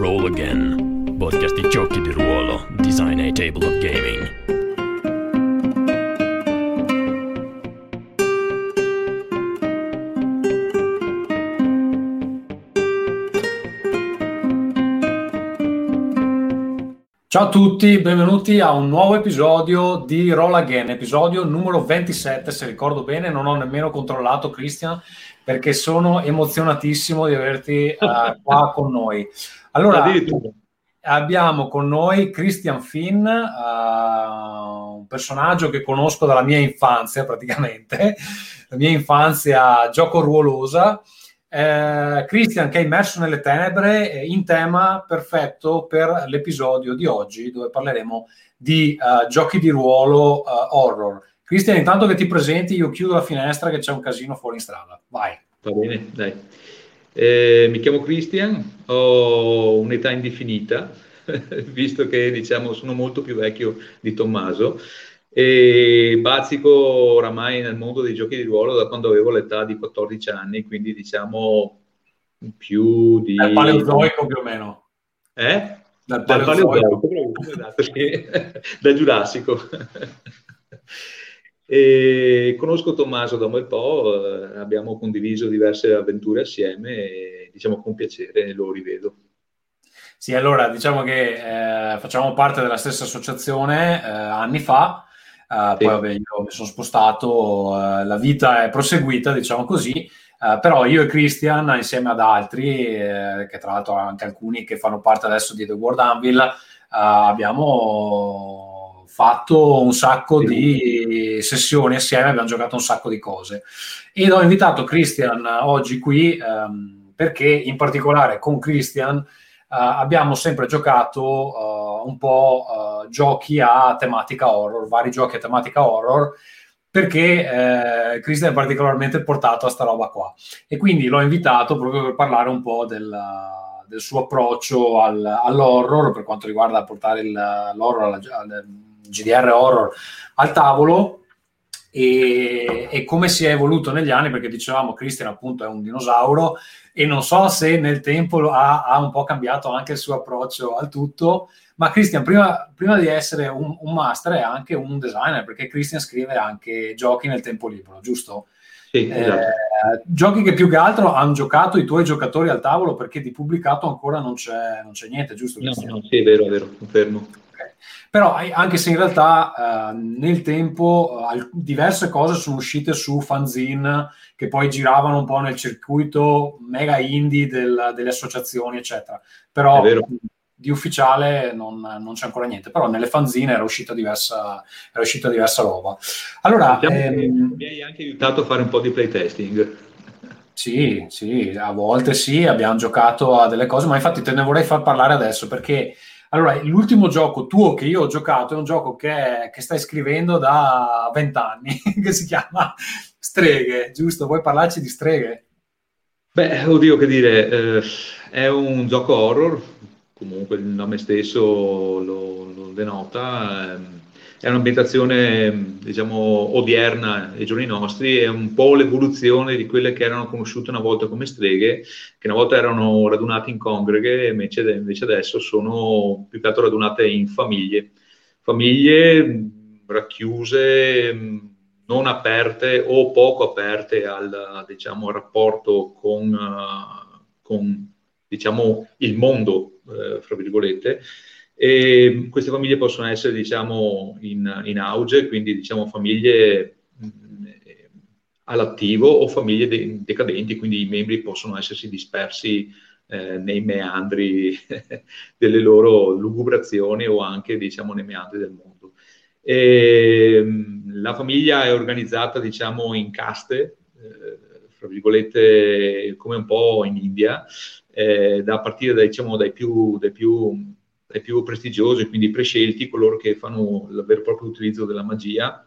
Roll Again, podcast di giochi di ruolo, design a table of gaming. Ciao a tutti, benvenuti a un nuovo episodio di Roll Again, episodio numero 27, se ricordo bene, non ho nemmeno controllato Christian perché sono emozionatissimo di averti uh, qua con noi. Allora, abbiamo con noi Christian Finn, uh, un personaggio che conosco dalla mia infanzia praticamente, la mia infanzia gioco ruolosa. Eh, Christian che è immerso nelle tenebre in tema perfetto per l'episodio di oggi dove parleremo di uh, giochi di ruolo uh, horror. Cristian, intanto che ti presenti, io chiudo la finestra che c'è un casino fuori in strada. Vai. Va bene, dai. Eh, mi chiamo Cristian, ho un'età indefinita, visto che diciamo sono molto più vecchio di Tommaso e bazzico oramai nel mondo dei giochi di ruolo da quando avevo l'età di 14 anni, quindi diciamo più di... Dal paleozoico più o meno. Eh? Dal paleozoico, paleozoico esatto, sì. dal giurassico. E conosco Tommaso da un bel po', eh, abbiamo condiviso diverse avventure assieme e diciamo con piacere lo rivedo. Sì, allora diciamo che eh, facciamo parte della stessa associazione eh, anni fa, eh, sì. poi vabbè, io mi sono spostato, eh, la vita è proseguita, diciamo così, eh, però io e Christian insieme ad altri, che tra l'altro anche alcuni che fanno parte adesso di The World Anvil, abbiamo fatto un sacco di sessioni assieme, abbiamo giocato un sacco di cose. Ed ho invitato Christian oggi qui ehm, perché in particolare con Christian eh, abbiamo sempre giocato uh, un po' uh, giochi a tematica horror, vari giochi a tematica horror perché eh, Christian è particolarmente portato a sta roba qua e quindi l'ho invitato proprio per parlare un po' del, del suo approccio al, all'horror per quanto riguarda portare il, l'horror alla, alla GDR horror al tavolo e, e, come si è evoluto negli anni, perché dicevamo Christian appunto è un dinosauro e non so se nel tempo ha, ha un po' cambiato anche il suo approccio al tutto, ma Christian prima, prima di essere un, un, master è anche un designer, perché Christian scrive anche giochi nel tempo libero, giusto? Sì, esatto. eh, giochi che più che altro hanno giocato i tuoi giocatori al tavolo perché di pubblicato ancora non c'è, non c'è niente, giusto? No, no, sì, è vero, è vero, confermo. Però anche se in realtà eh, nel tempo eh, diverse cose sono uscite su fanzine che poi giravano un po' nel circuito mega indie del, delle associazioni, eccetera. Però di ufficiale non, non, c'è ancora niente, però nelle fanzine era uscita diversa, era uscita diversa roba. Allora, ehm, mi hai anche aiutato a fare un po' di playtesting. Sì, sì, a volte sì, abbiamo giocato a delle cose, ma infatti te ne vorrei far parlare adesso perché allora, l'ultimo gioco tuo che io ho giocato è un gioco che, che stai scrivendo da vent'anni, che si chiama Streghe, giusto? Vuoi parlarci di Streghe? Beh, oddio, che dire, eh, è un gioco horror, comunque il nome stesso lo, lo denota. Eh, è un'ambientazione, diciamo, odierna ai giorni nostri, è un po' l'evoluzione di quelle che erano conosciute una volta come streghe, che una volta erano radunate in congreghe, invece, invece adesso sono più che altro radunate in famiglie. Famiglie racchiuse, non aperte o poco aperte al diciamo, rapporto con, con diciamo, il mondo, eh, fra virgolette, e queste famiglie possono essere diciamo, in, in auge, quindi diciamo, famiglie mm, all'attivo o famiglie de- decadenti, quindi i membri possono essersi dispersi eh, nei meandri delle loro lugubrazioni o anche diciamo, nei meandri del mondo. E, mh, la famiglia è organizzata diciamo, in caste, eh, fra virgolette, come un po' in India, eh, da partire dai, diciamo, dai più, dai più dai più prestigiosi, quindi prescelti, coloro che fanno il vero e proprio utilizzo della magia,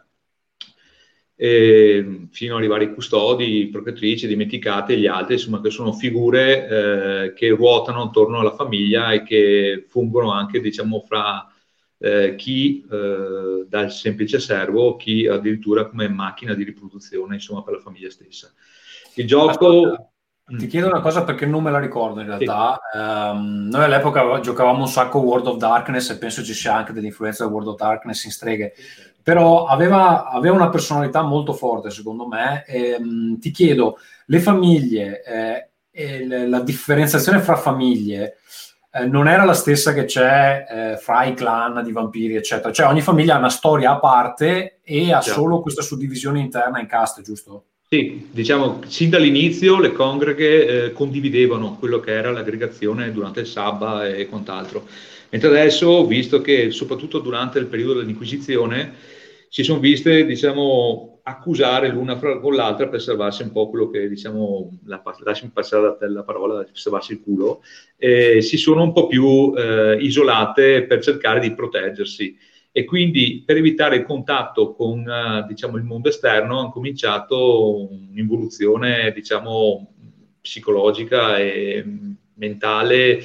eh, fino ad arrivare ai custodi, protettrici, dimenticate, gli altri, insomma, che sono figure eh, che ruotano attorno alla famiglia e che fungono anche, diciamo, fra eh, chi eh, dà il semplice servo, chi addirittura come macchina di riproduzione, insomma, per la famiglia stessa. Il gioco... Mm. Ti chiedo una cosa perché non me la ricordo in realtà. Sì. Um, noi all'epoca giocavamo un sacco World of Darkness e penso ci sia anche dell'influenza di World of Darkness in streghe, però aveva, aveva una personalità molto forte secondo me. E, um, ti chiedo, le famiglie eh, e la differenziazione fra famiglie eh, non era la stessa che c'è eh, fra i clan di vampiri, eccetera. Cioè ogni famiglia ha una storia a parte e ha sì. solo questa suddivisione interna in caste, giusto? Sì, diciamo, sin dall'inizio le congreghe eh, condividevano quello che era l'aggregazione durante il sabba e quant'altro. Mentre adesso, visto che soprattutto durante il periodo dell'Inquisizione si sono viste, diciamo, accusare l'una con l'altra per salvarsi un po' quello che, diciamo, la, lasciami passare la, la parola, salvarsi il culo, eh, si sono un po' più eh, isolate per cercare di proteggersi e quindi per evitare il contatto con uh, diciamo, il mondo esterno hanno cominciato un'involuzione diciamo, psicologica e mentale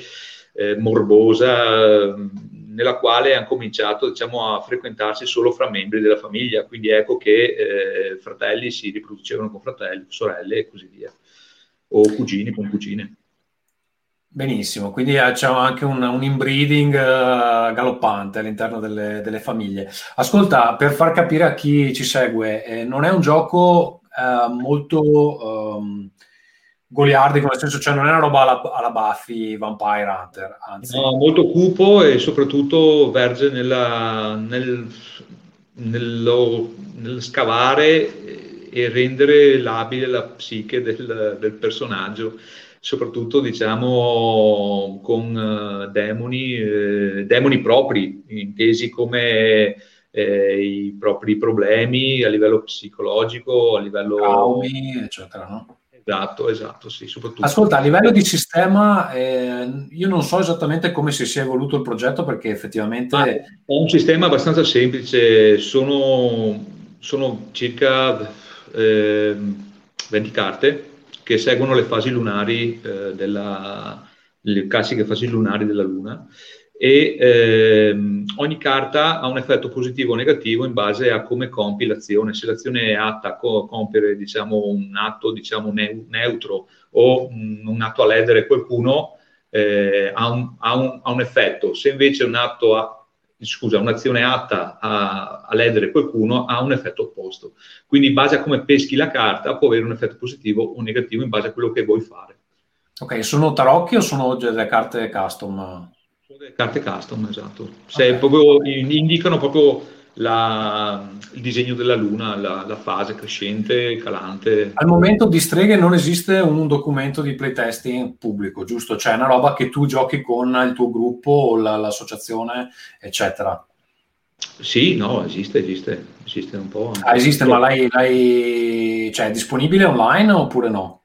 eh, morbosa nella quale hanno cominciato diciamo, a frequentarsi solo fra membri della famiglia, quindi ecco che eh, fratelli si riproducevano con fratelli, sorelle e così via, o cugini con cugine. Benissimo, quindi eh, c'è anche un, un inbreeding uh, galoppante all'interno delle, delle, famiglie. Ascolta, per far capire a chi ci segue, eh, non è un gioco uh, molto um, goliardico, nel senso, cioè non è una roba alla, alla Buffy Vampire Hunter, anzi. No, molto cupo e soprattutto verge nella, nel, nello, nel scavare e rendere labile la psiche del, del personaggio soprattutto diciamo con uh, demoni, eh, demoni propri, intesi come eh, i propri problemi a livello psicologico, a livello... Traumi, eccetera, no? Esatto, esatto, sì, soprattutto. Ascolta, a livello di sistema, eh, io non so esattamente come si sia evoluto il progetto perché effettivamente... Ah, ho un sistema abbastanza semplice, sono, sono circa eh, 20 carte, che seguono le fasi lunari, eh, della, le classiche fasi lunari della Luna e ehm, ogni carta ha un effetto positivo o negativo in base a come compi l'azione. Se l'azione è atta a co- compiere diciamo, un atto diciamo, ne- neutro o un, un, atto a ledere qualcuno, eh, ha, un, ha, un, ha, un, effetto. Se invece un atto a, scusa, un'azione atta a, a ledere qualcuno ha un effetto opposto. Quindi in base a come peschi la carta può avere un effetto positivo o negativo in base a quello che vuoi fare. Ok, sono tarocchi o sono delle carte custom? Sono delle carte custom, esatto. Se okay. proprio, indicano proprio la, il disegno della luna, la, la, fase crescente, calante. Al momento di streghe non esiste un documento di playtesting pubblico, giusto? Cioè una roba che tu giochi con il tuo gruppo, la, l'associazione, eccetera. Sì, no, esiste, esiste, esiste un po'. Ah, esiste, ma l'hai, l'hai... Cioè, è disponibile online oppure no?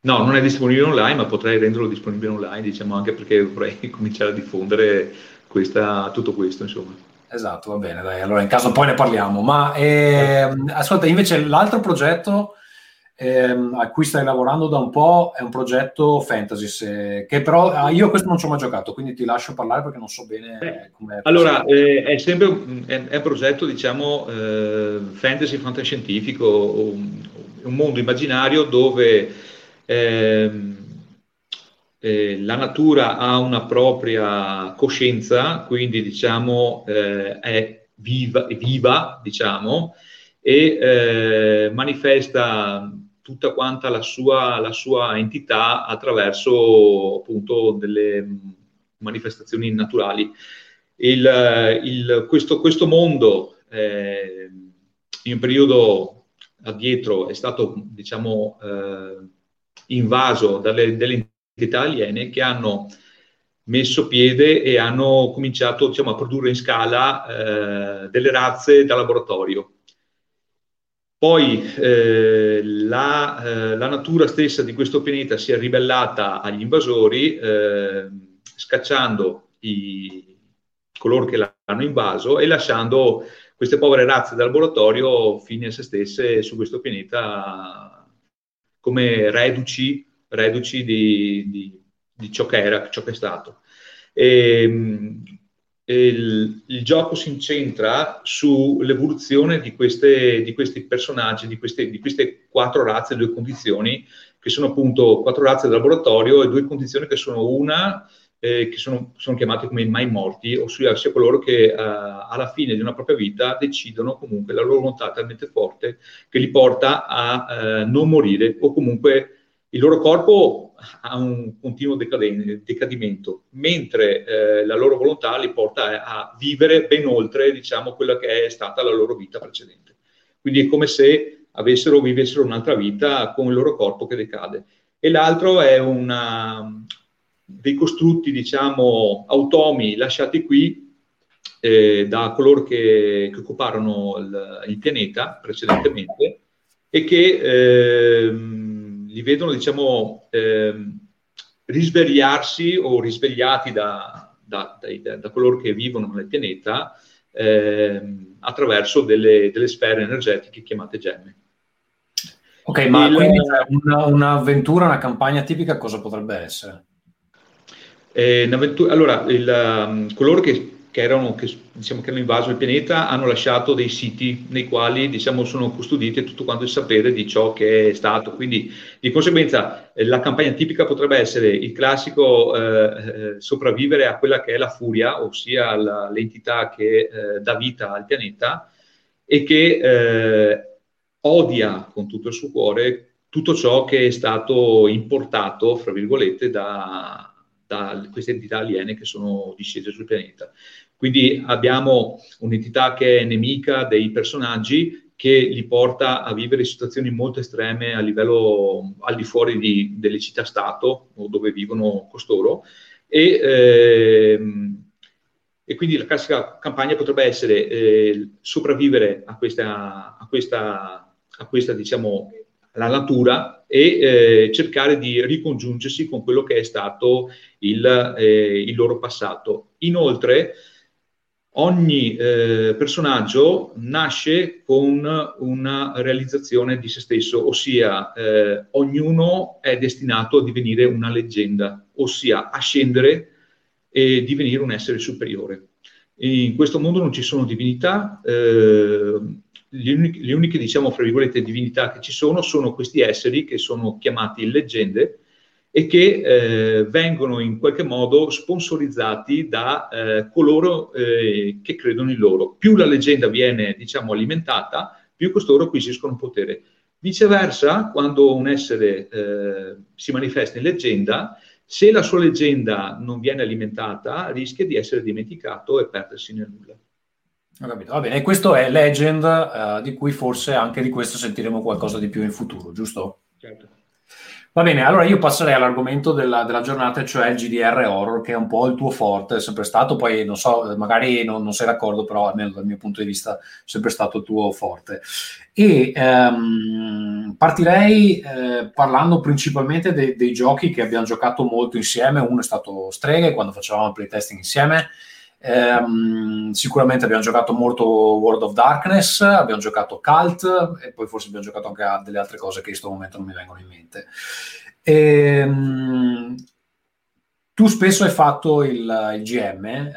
No, non è disponibile online, ma potrei renderlo disponibile online, diciamo, anche perché vorrei cominciare a diffondere questa, tutto questo, insomma. Esatto, va bene, dai, allora in caso poi ne parliamo. Ma ehm, ascolta, invece l'altro progetto ehm, a cui stai lavorando da un po' è un progetto fantasy, se, che però ah, io questo non ci ho mai giocato, quindi ti lascio parlare perché non so bene eh, come... Allora, eh, è sempre un, è, è un progetto, diciamo, eh, fantasy fantascientifico, un, un mondo immaginario dove... Ehm, eh, la natura ha una propria coscienza, quindi diciamo eh, è viva, è viva diciamo, e eh, manifesta tutta quanta la sua, la sua, entità attraverso appunto delle manifestazioni naturali. Il, il, questo, questo, mondo eh, in un periodo addietro è stato diciamo eh, invaso dalle, delle entità aliene che hanno messo piede e hanno cominciato diciamo, a produrre in scala eh, delle razze da laboratorio. Poi eh, la, eh, la, natura stessa di questo pianeta si è ribellata agli invasori, eh, scacciando i, coloro che l'hanno invaso e lasciando queste povere razze da laboratorio fine a se stesse su questo pianeta come reduci reduci di, di, di ciò che era, ciò che è stato. E, il, il, gioco si incentra sull'evoluzione di, queste, di questi personaggi, di queste, di queste, quattro razze, due condizioni, che sono appunto quattro razze del laboratorio e due condizioni che sono una, eh, che sono, sono, chiamate come i mai morti, ossia sia coloro che eh, alla fine di una propria vita decidono comunque la loro volontà talmente forte che li porta a eh, non morire o comunque il loro corpo ha un continuo decadimento, mentre eh, la loro volontà li porta a vivere ben oltre, diciamo, quella che è stata la loro vita precedente. Quindi è come se avessero, vivessero un'altra vita con il loro corpo che decade. E l'altro è una, dei costrutti, diciamo, automi lasciati qui eh, da coloro che, che occuparono il, il, pianeta precedentemente e che... Eh, li vedono, diciamo, eh, risvegliarsi o risvegliati da, da, da, da, coloro che vivono nel pianeta eh, attraverso delle, delle, sfere energetiche chiamate gemme. Ok, ma Il, quindi una, un'avventura, una campagna tipica cosa potrebbe essere? Eh, allora, il, um, coloro che che erano, che, diciamo, che hanno invaso il pianeta hanno lasciato dei siti nei quali diciamo, sono custoditi tutto quanto il sapere di ciò che è stato. Quindi di conseguenza eh, la campagna tipica potrebbe essere il classico eh, eh, sopravvivere a quella che è la furia, ossia la, l'entità che eh, dà vita al pianeta e che eh, odia con tutto il suo cuore tutto ciò che è stato importato, fra virgolette, da, da queste entità aliene che sono discese sul pianeta. Quindi abbiamo un'entità che è nemica dei personaggi che li porta a vivere situazioni molto estreme a livello al di fuori di, delle città-stato o dove vivono costoro. E, ehm, e, quindi la classica campagna potrebbe essere eh, sopravvivere a questa, a questa, a questa diciamo, la natura e eh, cercare di ricongiungersi con quello che è stato il, eh, il loro passato. Inoltre, ogni eh, personaggio nasce con una realizzazione di se stesso, ossia eh, ognuno è destinato a divenire una leggenda, ossia a scendere e divenire un essere superiore. In questo mondo non ci sono divinità, eh, le uniche, diciamo, fra virgolette, divinità che ci sono sono questi esseri che sono chiamati leggende, e che eh, vengono in qualche modo sponsorizzati da eh, coloro eh, che credono in loro. Più la leggenda viene, diciamo, alimentata, più costoro acquisiscono potere. Viceversa, quando un essere eh, si manifesta in leggenda, se la sua leggenda non viene alimentata, rischia di essere dimenticato e perdersi nel nulla. Va bene, e questo è Legend, uh, di cui forse anche di questo sentiremo qualcosa di più in futuro, giusto? Certo. Va bene, allora io passerei all'argomento della, della, giornata, cioè il GDR horror, che è un po' il tuo forte, è sempre stato, poi non so, magari non, non sei d'accordo, però almeno dal mio punto di vista è sempre stato il tuo forte. E ehm, partirei eh, parlando principalmente de, dei giochi che abbiamo giocato molto insieme, uno è stato Streghe, quando facevamo il playtesting insieme, Um, sicuramente abbiamo giocato molto World of Darkness, abbiamo giocato Cult e poi forse abbiamo giocato anche a delle altre cose che in questo momento non mi vengono in mente. E, um, tu spesso hai fatto il, il GM eh,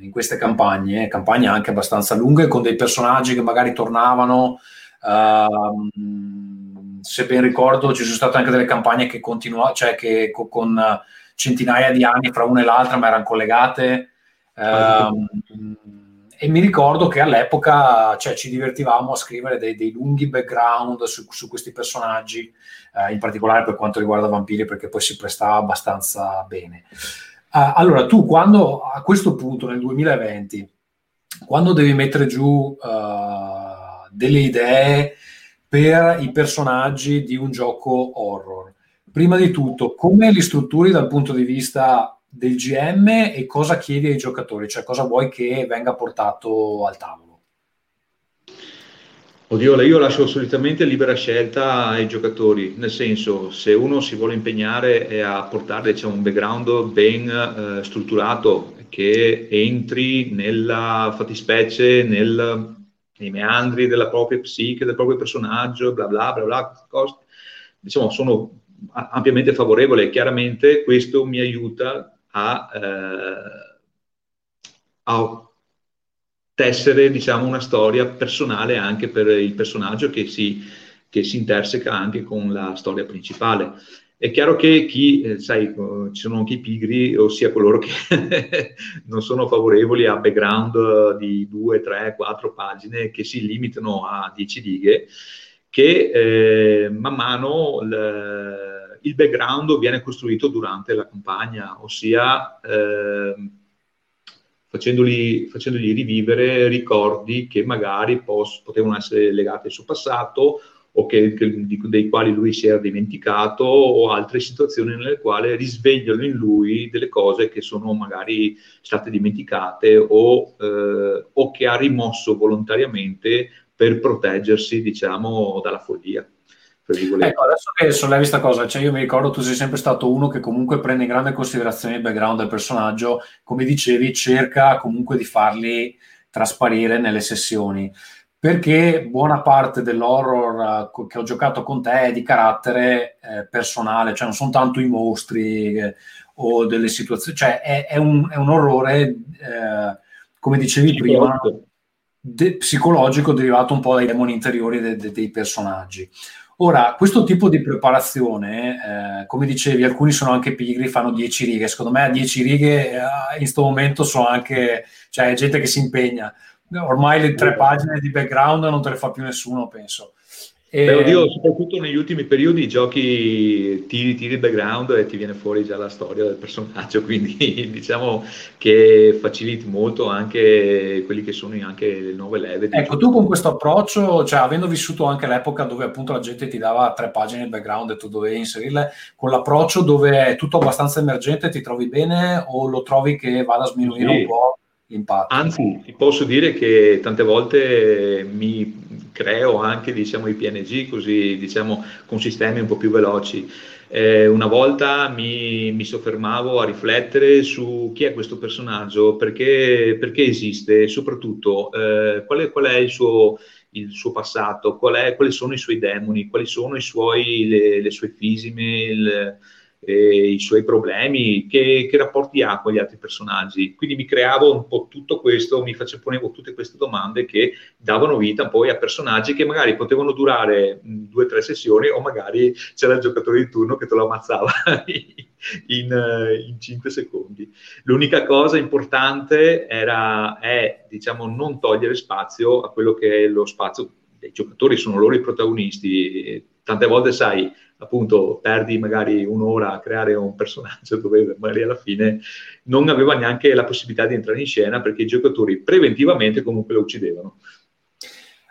in queste campagne, campagne anche abbastanza lunghe, con dei personaggi che magari tornavano. Uh, se ben ricordo, ci sono state anche delle campagne che continuavano, cioè che con, con centinaia di anni fra una e l'altra, ma erano collegate e mi ricordo che all'epoca cioè, ci divertivamo a scrivere dei, dei lunghi background su, su questi personaggi, eh, in particolare per quanto riguarda Vampiri, perché poi si prestava abbastanza bene. Uh, allora, tu quando a questo punto, nel 2020, quando devi mettere giù uh, delle idee per i personaggi di un gioco horror, prima di tutto, come li strutturi dal punto di vista del GM e cosa chiedi ai giocatori, cioè cosa vuoi che venga portato al tavolo. Oddio, io lascio solitamente libera scelta ai giocatori, nel senso se uno si vuole impegnare a portare diciamo, un background ben eh, strutturato che entri nella fattispecie, nel, nei meandri della propria psiche, del proprio personaggio, bla bla bla bla, cose, diciamo sono ampiamente favorevole. Chiaramente questo mi aiuta a, eh, a tessere diciamo, una storia personale anche per il personaggio che si, che si interseca anche con la storia principale. È chiaro che chi, eh, sai, ci sono anche i pigri, ossia coloro che non sono favorevoli a background di 2, 3, 4 pagine che si limitano a 10 righe, che eh, man mano il, il, background viene costruito durante la campagna, ossia eh, facendogli, facendogli, rivivere ricordi che magari pos, potevano essere legati al suo passato o che, che, dei quali lui si era dimenticato o altre situazioni nelle quali risvegliano in lui delle cose che sono magari state dimenticate o, eh, o che ha rimosso volontariamente per proteggersi, diciamo, dalla follia. Ecco, adesso che sollevi questa cosa, cioè io mi ricordo tu sei sempre stato uno che comunque prende in grande considerazione il background del personaggio, come dicevi, cerca comunque di farli trasparire nelle sessioni. Perché buona parte dell'horror uh, che ho giocato con te è di carattere eh, personale, cioè non sono tanto i mostri eh, o delle situazioni, cioè è, è, un, è un, orrore, eh, come dicevi prima, de- psicologico derivato un po' dai demoni interiori de- de- dei personaggi. Ora, questo tipo di preparazione, eh, come dicevi, alcuni sono anche pigri, fanno 10 righe, secondo me a 10 righe eh, in questo momento sono anche, cioè gente che si impegna. Ormai le tre pagine di background non te le fa più nessuno, penso. E... Beh, oddio, soprattutto negli ultimi periodi giochi tiri, tiri il background e ti viene fuori già la storia del personaggio, quindi diciamo che faciliti molto anche quelli che sono anche le nuove leve. Ecco, tu con questo approccio, cioè avendo vissuto anche l'epoca dove appunto la gente ti dava tre pagine di background e tu dovevi inserirle, con l'approccio dove è tutto abbastanza emergente, ti trovi bene o lo trovi che vada a sminuire sì. un po'? l'impatto. Anzi, ti posso dire che tante volte mi creo anche diciamo, i PNG così, diciamo, con sistemi un po' più veloci. Eh, una volta mi, mi, soffermavo a riflettere su chi è questo personaggio, perché, perché esiste e soprattutto eh, qual, è, qual, è, il suo, il suo passato, qual è, quali sono i suoi demoni, quali sono suoi, le, le sue fisime, il, eh, i suoi problemi, che, che, rapporti ha con gli altri personaggi. Quindi mi creavo un po' tutto questo, mi facevo, ponevo tutte queste domande che davano vita poi a personaggi che magari potevano durare due o tre sessioni o magari c'era il giocatore di turno che te lo ammazzava in, in 5 secondi. L'unica cosa importante era, è, diciamo, non togliere spazio a quello che è lo spazio dei giocatori, sono loro i protagonisti. Tante volte, sai, appunto perdi magari un'ora a creare un personaggio dove magari alla fine non aveva neanche la possibilità di entrare in scena perché i giocatori preventivamente comunque lo uccidevano.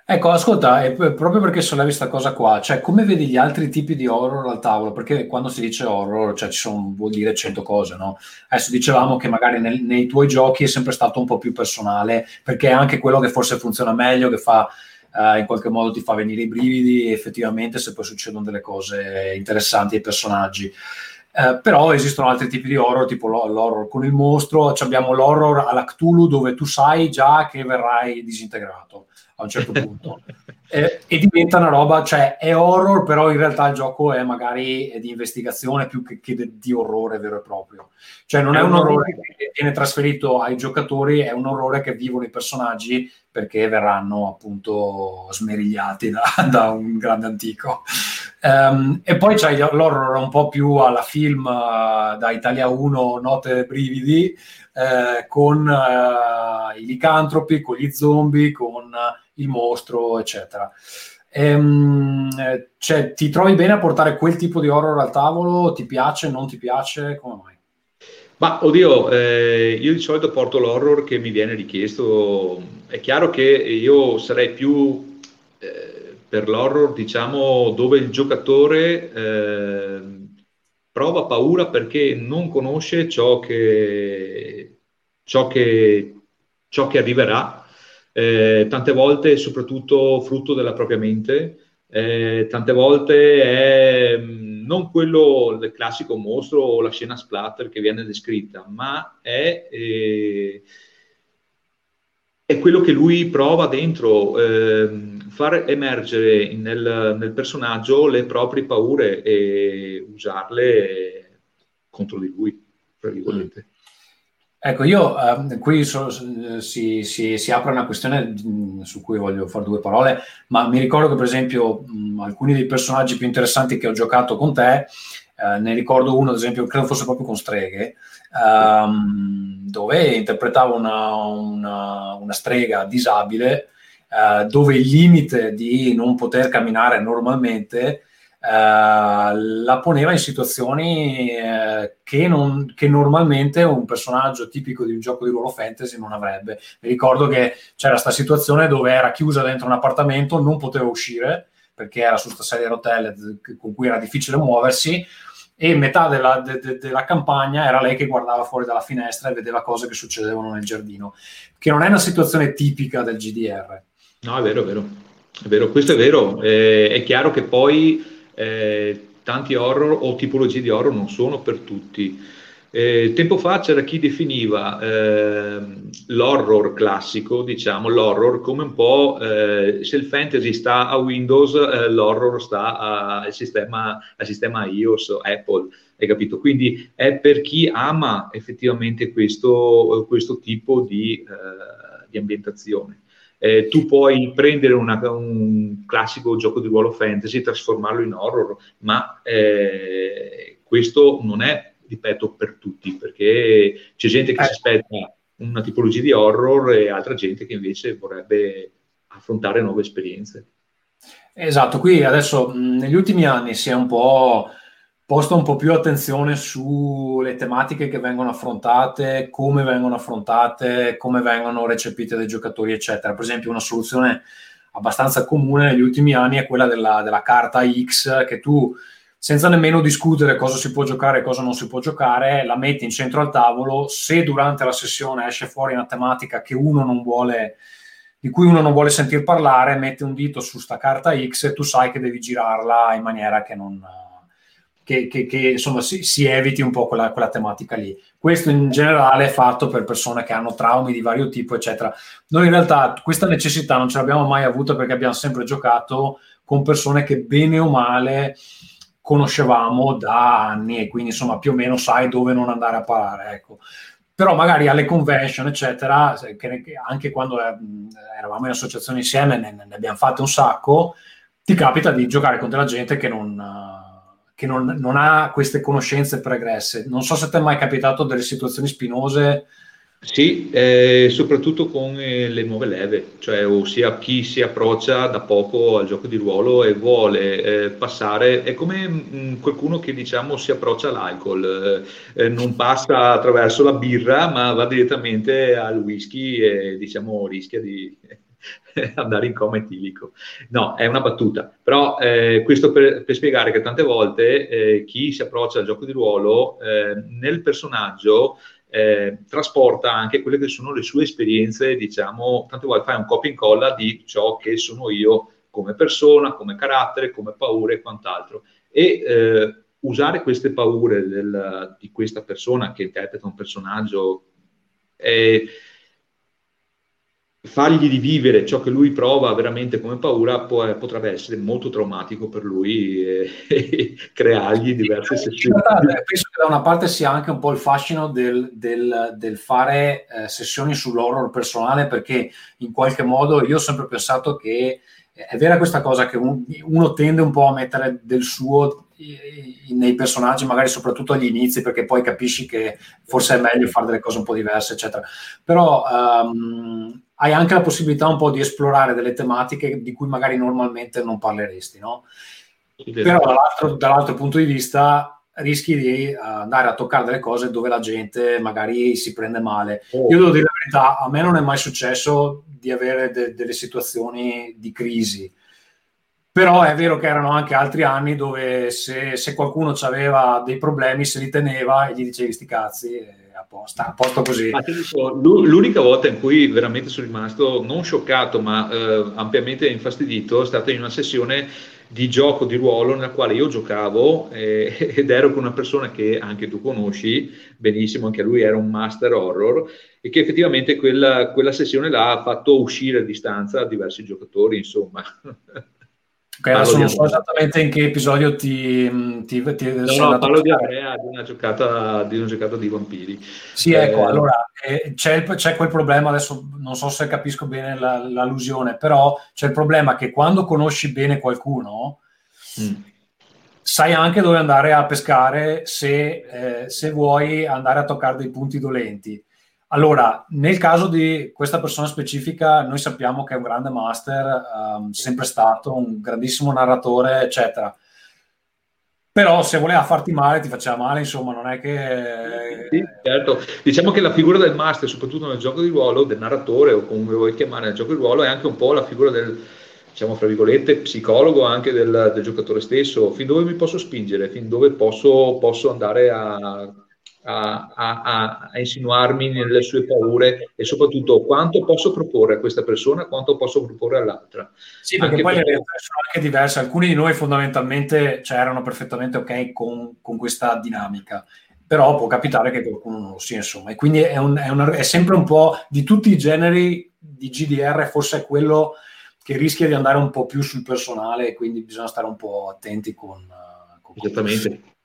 Ecco, ascolta, è proprio perché sollevi questa cosa qua, cioè come vedi gli altri tipi di horror al tavolo? Perché quando si dice horror, cioè ci sono, vuol dire cento cose, no? Adesso dicevamo che magari nel, nei tuoi giochi è sempre stato un po' più personale, perché è anche quello che forse funziona meglio, che fa eh, in qualche modo ti fa venire i brividi effettivamente se poi succedono delle cose interessanti ai personaggi. Eh, però esistono altri tipi di horror, tipo l'horror con il mostro, abbiamo l'horror alla Cthulhu dove tu sai già che verrai disintegrato a un certo punto. eh, e diventa una roba, cioè è horror, però in realtà il gioco è magari di investigazione più che, che di orrore vero e proprio. Cioè non è, è un orrore che viene trasferito ai giocatori, è un orrore che vivono i personaggi perché verranno appunto smerigliati da, da un grande antico. Um, e poi c'è l'horror un po' più alla film uh, da Italia 1, Note Brividi, uh, con uh, i licantropi, con gli zombie, con il mostro, eccetera. Ehm, cioè, ti trovi bene a portare quel tipo di horror al tavolo? Ti piace, non ti piace? Come mai? Ma oddio, eh, io di solito porto l'horror che mi viene richiesto. È chiaro che io sarei più eh, per l'horror, diciamo, dove il giocatore eh, prova paura perché non conosce ciò che, ciò che, ciò che arriverà. Eh, tante volte, soprattutto frutto della propria mente, eh, tante volte è non quello del classico mostro o la scena splatter che viene descritta, ma è, eh, è quello che lui prova dentro, eh, far emergere nel, nel, personaggio le proprie paure e usarle contro di lui, tra virgolette. Ecco, io eh, qui so, si, si, si, apre una questione mh, su cui voglio fare due parole, ma mi ricordo che per esempio mh, alcuni dei personaggi più interessanti che ho giocato con te, eh, ne ricordo uno ad esempio, credo fosse proprio con Streghe, ehm, dove interpretavo una, una, una strega disabile, eh, dove il limite di non poter camminare normalmente la poneva in situazioni eh, che, non, che, normalmente un personaggio tipico di un gioco di ruolo fantasy non avrebbe. Mi ricordo che c'era questa situazione dove era chiusa dentro un appartamento, non poteva uscire perché era su questa sedia a rotelle con cui era difficile muoversi e metà della, de, de, della, campagna era lei che guardava fuori dalla finestra e vedeva cose che succedevano nel giardino, che non è una situazione tipica del GDR. No, è vero, è vero, è vero. questo è vero. Eh, è chiaro che poi eh, tanti horror o tipologie di horror non sono per tutti. Eh, tempo fa c'era chi definiva eh, l'horror classico, diciamo, l'horror come un po' eh, se il fantasy sta a Windows, eh, l'horror sta al, sistema, al sistema iOS Apple, hai capito? Quindi è per chi ama effettivamente questo, questo tipo di, eh, di ambientazione. Eh, tu puoi prendere una, un classico gioco di ruolo fantasy e trasformarlo in horror, ma eh, questo non è, ripeto, per tutti, perché c'è gente che si aspetta una tipologia di horror e altra gente che invece vorrebbe affrontare nuove esperienze. Esatto, qui adesso negli ultimi anni si è un po' posta un po' più attenzione sulle tematiche che vengono affrontate, come vengono affrontate, come vengono recepite dai giocatori, eccetera. Per esempio, una soluzione abbastanza comune negli ultimi anni è quella della, della carta X, che tu senza nemmeno discutere cosa si può giocare e cosa non si può giocare, la metti in centro al tavolo. Se durante la sessione esce fuori una tematica vuole, di cui uno non vuole sentir parlare, metti un dito su sta carta X e tu sai che devi girarla in maniera che non che, che, che insomma si, si, eviti un po' quella, quella, tematica lì. Questo in generale è fatto per persone che hanno traumi di vario tipo, eccetera. Noi in realtà questa necessità non ce l'abbiamo mai avuta perché abbiamo sempre giocato con persone che bene o male conoscevamo da anni e quindi insomma più o meno sai dove non andare a parare. Ecco però magari alle convention, eccetera, che anche quando eh, eravamo in associazione insieme ne, abbiamo fatte un sacco, ti capita di giocare con della gente che non, che non, non, ha queste conoscenze pregresse. Non so se ti è mai capitato delle situazioni spinose. Sì, eh, soprattutto con eh, le nuove leve, cioè ossia chi si approccia da poco al gioco di ruolo e vuole eh, passare, è come mh, mm, qualcuno che diciamo si approccia all'alcol, eh, eh, non passa attraverso la birra ma va direttamente al whisky e diciamo rischia di andare in coma etilico. No, è una battuta, però eh, questo per, per, spiegare che tante volte eh, chi si approccia al gioco di ruolo eh, nel personaggio eh, trasporta anche quelle che sono le sue esperienze, diciamo, tante volte fai un copia e incolla di ciò che sono io come persona, come carattere, come paure e quant'altro. E eh, usare queste paure del, di questa persona che interpreta un personaggio è fargli rivivere ciò che lui prova veramente come paura può, potrebbe essere molto traumatico per lui e, e creargli diverse sì, sessioni. Penso che da una parte sia anche un po' il fascino del, del, del fare eh, sessioni sull'horror personale perché in qualche modo io ho sempre pensato che è vera questa cosa che un, uno tende un po' a mettere del suo nei personaggi, magari soprattutto agli inizi, perché poi capisci che forse è meglio fare delle cose un po' diverse, eccetera. Però um, hai anche la possibilità un po' di esplorare delle tematiche di cui magari normalmente non parleresti, no? Però dall'altro, dall'altro punto di vista rischi di andare a toccare delle cose dove la gente magari si prende male. Oh. Io devo dire la verità, a me non è mai successo di avere de- delle situazioni di crisi però è vero che erano anche altri anni dove se, se qualcuno aveva dei problemi se li teneva e gli dicevi sti cazzi a posto, a posto così. Dico, l'unica volta in cui veramente sono rimasto non scioccato ma eh, ampiamente infastidito è stata in una sessione di gioco di ruolo nella quale io giocavo eh, ed ero con una persona che anche tu conosci benissimo, anche lui era un master horror e che effettivamente quella, quella sessione là ha fatto uscire a distanza diversi giocatori, insomma. Ok, adesso non so esattamente in che episodio ti... ti, ti no, no, parlo di Andrea, di una, giocata, di una giocata di vampiri. Sì, ecco, eh, ecco, allora eh, c'è, c'è, quel problema, adesso non so se capisco bene la, l'allusione, però c'è il problema che quando conosci bene qualcuno, mm. sai anche dove andare a pescare se, eh, se vuoi andare a toccare dei punti dolenti. Allora, nel caso di questa persona specifica, noi sappiamo che è un grande master, um, sempre stato un grandissimo narratore, eccetera. Però se voleva farti male, ti faceva male, insomma, non è che... Sì, certo. Diciamo che la figura del master, soprattutto nel gioco di ruolo, del narratore, o come vuoi chiamare nel gioco di ruolo, è anche un po' la figura del, diciamo, fra virgolette, psicologo anche del, del giocatore stesso. Fin dove mi posso spingere? Fin dove posso, posso andare a a, a, a, insinuarmi nelle sue paure e soprattutto quanto posso proporre a questa persona, quanto posso proporre all'altra. Sì, perché anche poi perché... le realtà sono anche diverse. Alcuni di noi fondamentalmente cioè, erano perfettamente ok con, con, questa dinamica, però può capitare che qualcuno non lo sia, insomma. E quindi è, un, è, una, è sempre un po' di tutti i generi di GDR, forse è quello che rischia di andare un po' più sul personale quindi bisogna stare un po' attenti con... con Esattamente.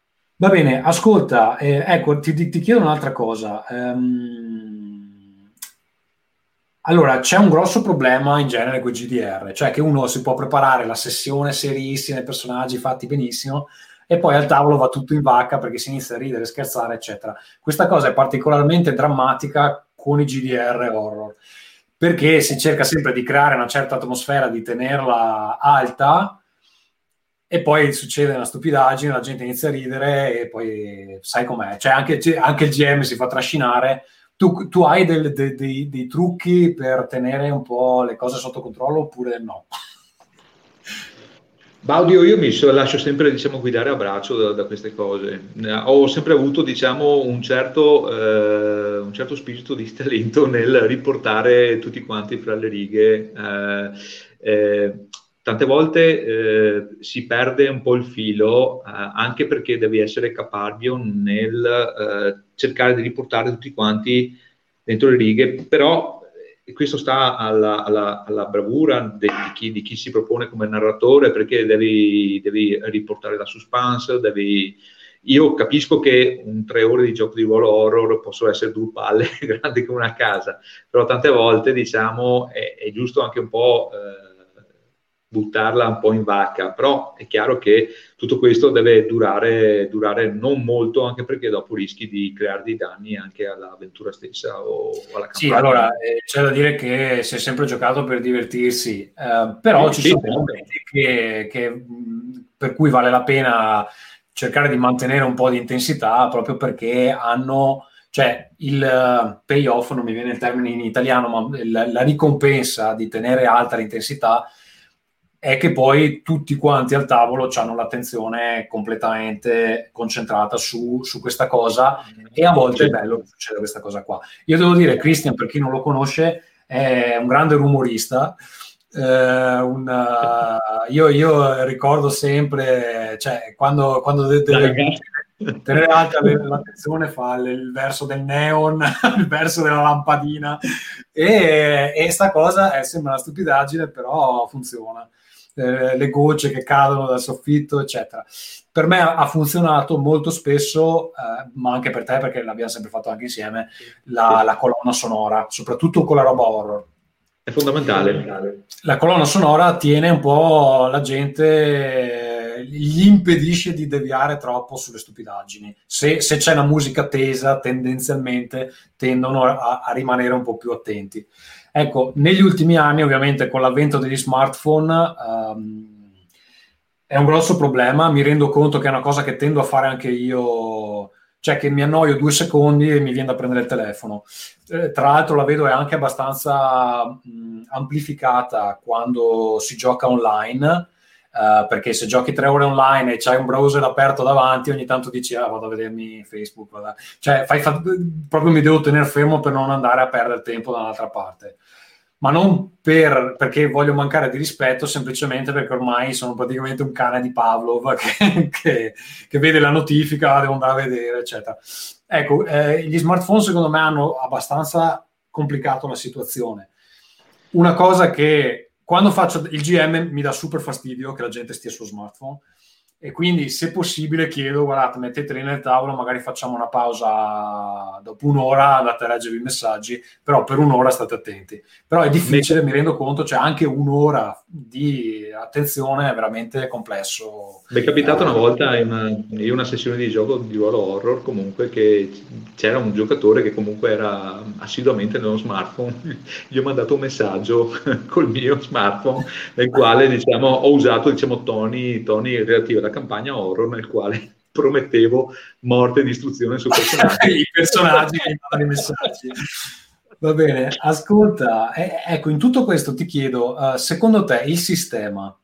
Va bene, ascolta, eh, ecco, ti, ti, chiedo un'altra cosa. Um, allora, c'è un grosso problema in genere con i GDR, cioè che uno si può preparare la sessione serissima, i personaggi fatti benissimo, e poi al tavolo va tutto in vacca perché si inizia a ridere, scherzare, eccetera. Questa cosa è particolarmente drammatica con i GDR horror, perché si cerca sempre di creare una certa atmosfera, di tenerla alta, e poi succede una stupidaggine, la gente inizia a ridere e poi sai com'è, cioè anche, anche il GM si fa trascinare. Tu, tu hai del, de, de, dei trucchi per tenere un po' le cose sotto controllo oppure no? Baudio, io mi lascio sempre diciamo, guidare a braccio da, da, queste cose. Ho sempre avuto diciamo, un, certo, eh, un, certo, spirito di talento nel riportare tutti quanti fra le righe. Eh, eh, tante volte eh, si perde un po' il filo, eh, anche perché devi essere caparbio nel eh, cercare di riportare tutti quanti dentro le righe, però eh, questo sta alla, alla, alla bravura di chi, di chi, si propone come narratore, perché devi, devi riportare la suspense, devi... Io capisco che un tre ore di gioco di ruolo horror possono essere due palle grandi come una casa, però tante volte diciamo è, è giusto anche un po' eh, buttarla un po' in vacca, però è chiaro che tutto questo deve durare, durare non molto, anche perché dopo rischi di creare dei danni anche all'avventura stessa o alla campagna. Sì, allora eh, c'è da dire che si è sempre giocato per divertirsi, eh, però sì, ci sì, sono momenti che, che, per cui vale la pena cercare di mantenere un po' di intensità proprio perché hanno cioè il payoff, non mi viene il termine in italiano, ma la, la ricompensa di tenere alta l'intensità è che poi tutti quanti al tavolo hanno l'attenzione completamente concentrata su, su questa cosa e a volte è bello che succeda questa cosa qua. Io devo dire, Christian, per chi non lo conosce, è un grande rumorista. Eh, una, io, io, ricordo sempre, cioè, quando, quando deve, deve tenere alta l'attenzione fa il, il, verso del neon, il verso della lampadina e, e sta cosa è, sembra una stupidaggine, però funziona eh, le gocce che cadono dal soffitto, eccetera. Per me ha funzionato molto spesso, eh, ma anche per te, perché l'abbiamo sempre fatto anche insieme, la, la colonna sonora, soprattutto con la roba horror. È fondamentale. La colonna sonora tiene un po' la gente, gli impedisce di deviare troppo sulle stupidaggini. Se, se c'è una musica tesa, tendenzialmente tendono a, a rimanere un po' più attenti. Ecco, negli ultimi anni, ovviamente, con l'avvento degli smartphone, um, è un grosso problema. Mi rendo conto che è una cosa che tendo a fare anche io, cioè che mi annoio due secondi e mi viene da prendere il telefono. Eh, tra l'altro, la vedo è anche abbastanza mh, amplificata quando si gioca online Uh, perché se giochi tre ore online e c'hai un browser aperto davanti, ogni tanto dici, ah, vado a vedermi Facebook, vado. cioè fai, fa... proprio mi devo tenere fermo per non andare a perdere tempo da un'altra parte. Ma non per, perché voglio mancare di rispetto, semplicemente perché ormai sono praticamente un cane di Pavlov che, che, che vede la notifica, devo andare a vedere, eccetera. Ecco, eh, gli smartphone secondo me hanno abbastanza complicato la situazione. Una cosa che quando faccio il GM mi dà super fastidio che la gente stia sullo smartphone e quindi se possibile chiedo guardate metteteli nel tavolo magari facciamo una pausa dopo un'ora andate a leggervi i messaggi però per un'ora state attenti. Però è difficile mi rendo conto c'è anche un'ora di attenzione è veramente complesso. Mi è capitato una volta in una, in una sessione di gioco di ruolo horror comunque che c'era un giocatore che comunque era assiduamente nello smartphone. Gli ho mandato un messaggio col mio smartphone nel quale diciamo ho usato diciamo toni, toni relativi alla campagna horror nel quale promettevo morte e distruzione su personaggi. I personaggi che mandano i messaggi. Va bene, ascolta, eh, ecco, in tutto questo ti chiedo, uh, secondo te il sistema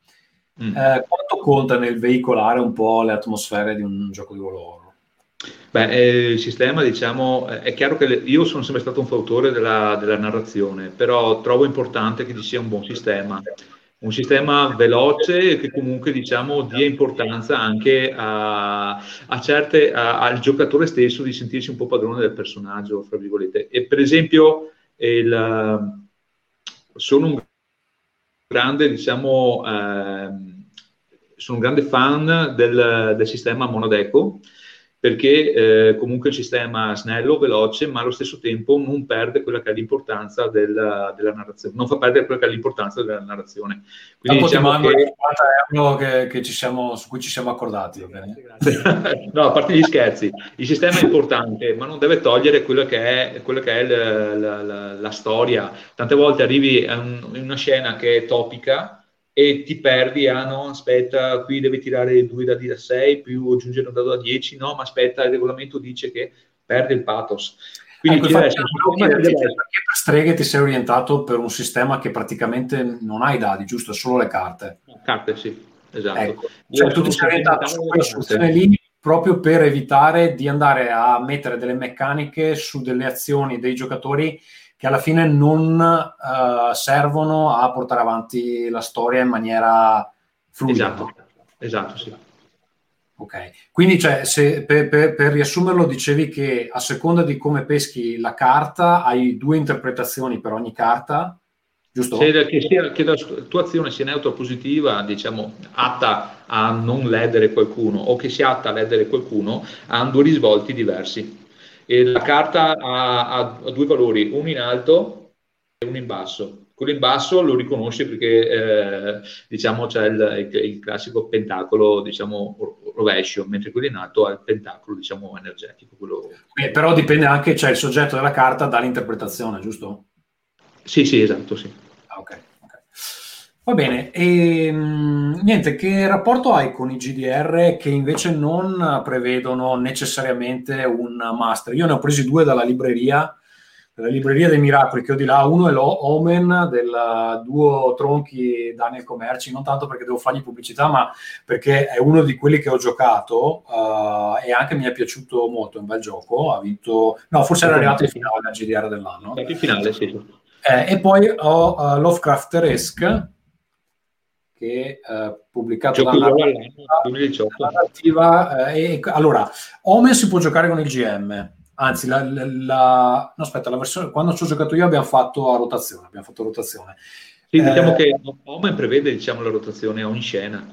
mm. eh, quanto conta nel veicolare un po' le atmosfere di un gioco di ruolo horror? Beh, eh, il sistema, diciamo, è chiaro che le, io sono sempre stato un fautore della, della narrazione, però trovo importante che ci sia un buon sistema un sistema veloce che comunque diciamo dia importanza anche a, a certe, a, al giocatore stesso di sentirsi un po' padrone del personaggio, fra virgolette. E per esempio il, sono un grande, diciamo, eh, sono un grande fan del, del sistema Monodeco perché eh, comunque è un sistema snello, veloce, ma allo stesso tempo non perde quella che è l'importanza della, della narrazione, non fa perdere quella che è l'importanza della narrazione. Quindi Dopo diciamo che... 50 euro che, che ci siamo, su cui ci siamo accordati. no, a parte gli scherzi, il sistema è importante, ma non deve togliere quella che è, quella che è la, la, la, la storia. Tante volte arrivi in una scena che è topica, e ti perdi, ah no, aspetta, qui devi tirare due dadi da 6 più aggiungere un dado da 10, no, ma aspetta, il regolamento dice che perde il pathos. Quindi ecco, infatti, perché per streghe ti sei orientato per un sistema che praticamente non ha i dadi, giusto? Solo le carte. Carte, sì, esatto. Ecco. Cioè, tu ti sei orientato su quella soluzione lì proprio per evitare di andare a mettere delle meccaniche su delle azioni dei giocatori che alla fine non uh, servono a portare avanti la storia in maniera fluida. Esatto, esatto sì. Ok, quindi cioè, se, per, per, per, riassumerlo dicevi che a seconda di come peschi la carta hai due interpretazioni per ogni carta, giusto? Se, che, sia, che la tua azione sia neutra o positiva, diciamo, atta a non ledere qualcuno o che sia atta a ledere qualcuno, hanno due risvolti diversi. E la carta ha, ha, due valori, uno in alto e uno in basso. Quello in basso lo riconosce perché eh, diciamo c'è il, il, il, classico pentacolo diciamo rovescio, mentre quello in alto ha il pentacolo diciamo energetico. Quello... Eh, però dipende anche, cioè il soggetto della carta dall'interpretazione, giusto? Sì, sì, esatto, sì. Ah, ok. Va bene, e ehm, niente, che rapporto hai con i GDR che invece non prevedono necessariamente un master? Io ne ho presi due dalla libreria, dalla libreria dei miracoli che ho di là, uno è l'Omen del duo tronchi Daniel Comerci, non tanto perché devo fargli pubblicità, ma perché è uno di quelli che ho giocato uh, e anche mi è piaciuto molto, è un bel gioco, ha vinto, no, forse era arrivato in finale al GDR dell'anno. In finale, sì. Eh, e poi ho uh, Lovecraft Risk che eh, pubblicato Gioco dalla narrativa, eh, e, allora Omen si può giocare con il GM anzi la, la, la, no aspetta la versione quando ci ho giocato io abbiamo fatto a rotazione abbiamo fatto rotazione. Sì, diciamo eh, che Omen prevede diciamo la rotazione a ogni scena.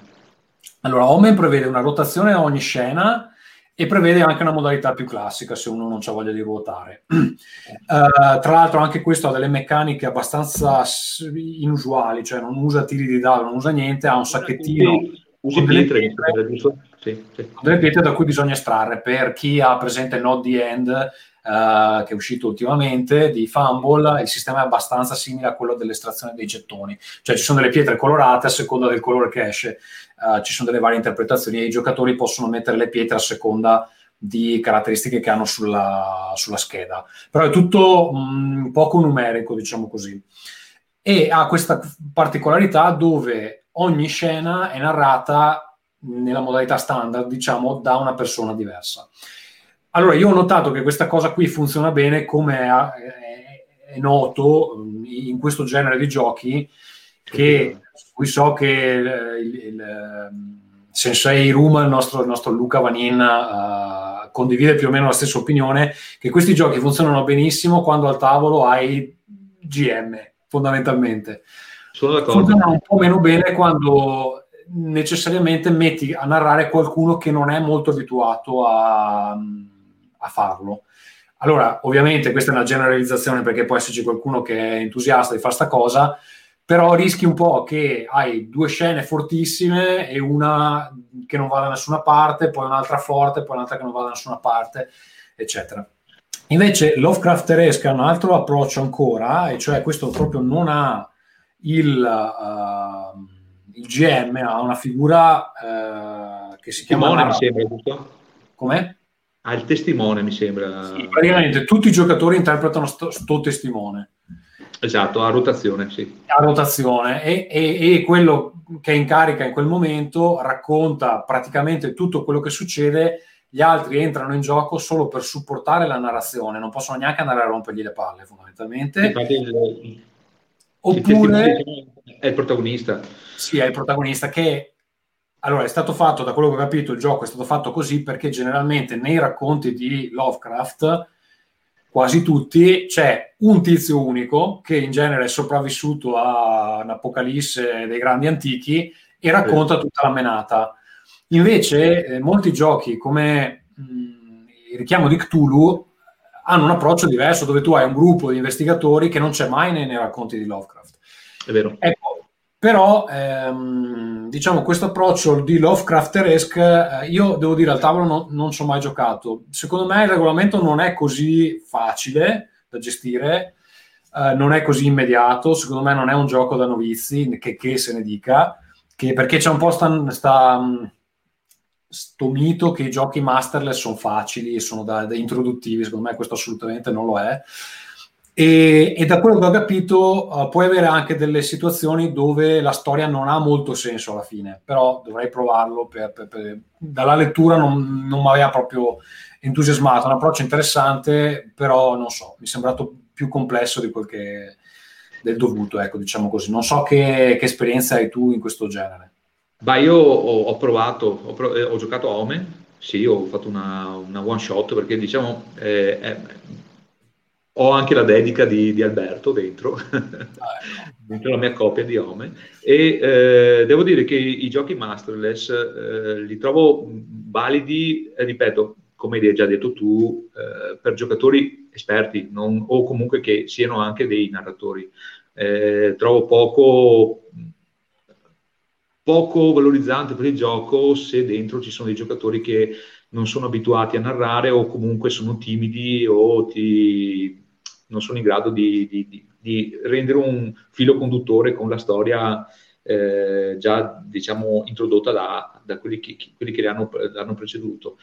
Allora Omen prevede una rotazione a ogni scena e prevede anche una modalità più classica se uno non ha voglia di ruotare. Uh, tra l'altro anche questo ha delle meccaniche abbastanza inusuali, cioè non usa tiri di dado, non usa niente, ha un sacchettino usi pietre, pietre, sì, sì. delle pietre da cui bisogna estrarre per chi ha presente Node the End uh, che è uscito ultimamente di Fumble, il sistema è abbastanza simile a quello dell'estrazione dei gettoni, cioè ci sono delle pietre colorate a seconda del colore che esce uh, ci sono delle varie interpretazioni e i giocatori possono mettere le pietre a seconda di caratteristiche che hanno sulla, sulla scheda. Però è tutto mh, poco numerico, diciamo così. E ha questa particolarità dove ogni scena è narrata nella modalità standard, diciamo, da una persona diversa. Allora, io ho notato che questa cosa qui funziona bene come è, è noto in questo genere di giochi che cui so che il, il, ehm, Sensei Ruma, il nostro, il nostro Luca Vanin, uh, condivide più o meno la stessa opinione, che questi giochi funzionano benissimo quando al tavolo hai GM, fondamentalmente. Sono d'accordo. Funziona un po' meno bene quando necessariamente metti a narrare qualcuno che non è molto abituato a, a farlo. Allora, ovviamente questa è una generalizzazione perché può esserci qualcuno che è entusiasta di fare sta cosa, però rischi un po' che hai due scene fortissime e una che non va da nessuna parte, poi un'altra forte, poi un'altra che non va da nessuna parte, eccetera. Invece Lovecrafteresque ha un altro approccio ancora, e cioè questo proprio non ha il, uh, il GM, ha una figura uh, che si chiama... Timone, mi sembra, giusto? Com'è? Ha il testimone, mi sembra. Sì, praticamente tutti i giocatori interpretano sto, sto testimone. Esatto, a rotazione, sì. A rotazione e, e, e, quello che è in carica in quel momento racconta praticamente tutto quello che succede, gli altri entrano in gioco solo per supportare la narrazione, non possono neanche andare a rompergli le palle fondamentalmente. Il, Oppure... È il protagonista. Sì, è il protagonista che... Allora, è stato fatto, da quello che ho capito, il gioco è stato fatto così perché generalmente nei racconti di Lovecraft quasi tutti, c'è un tizio unico che in genere è sopravvissuto a un'apocalisse dei grandi antichi e racconta tutta la menata. Invece, eh, molti giochi come mh, il richiamo di Cthulhu hanno un approccio diverso dove tu hai un gruppo di investigatori che non c'è mai nei, nei racconti di Lovecraft. È vero. Ecco, però, ehm, diciamo, questo approccio di Lovecrafteresque, eh, io devo dire, al tavolo no, non ci ho mai giocato. Secondo me il regolamento non è così facile da gestire, eh, non è così immediato, secondo me non è un gioco da novizi, che, che se ne dica, che, perché c'è un po' sta, sta, sto mito che i giochi masterless sono facili e sono da, da introduttivi, secondo me questo assolutamente non lo è. E, e, da quello che ho capito uh, puoi avere anche delle situazioni dove la storia non ha molto senso alla fine, però dovrei provarlo. Per, per, per... Dalla lettura non, non mi aveva proprio entusiasmato, è un approccio interessante, però non so, mi è sembrato più complesso di quel che del dovuto, ecco, diciamo così. Non so che, che esperienza hai tu in questo genere. Beh, io ho, ho provato, ho, prov- eh, ho, giocato a Omen, sì, ho fatto una, una one shot perché diciamo eh, è, ho anche la dedica di, di Alberto dentro, dentro la mia copia di Home e eh, devo dire che i giochi masterless eh, li trovo validi, ripeto, come hai già detto tu, eh, per giocatori esperti non, o comunque che siano anche dei narratori. Eh, trovo poco, poco valorizzante per il gioco se dentro ci sono dei giocatori che non sono abituati a narrare o comunque sono timidi o ti non sono in grado di, di, di rendere un filo conduttore con la storia eh, già diciamo introdotta da, da quelli, che, quelli, che, l'hanno, l'hanno preceduto.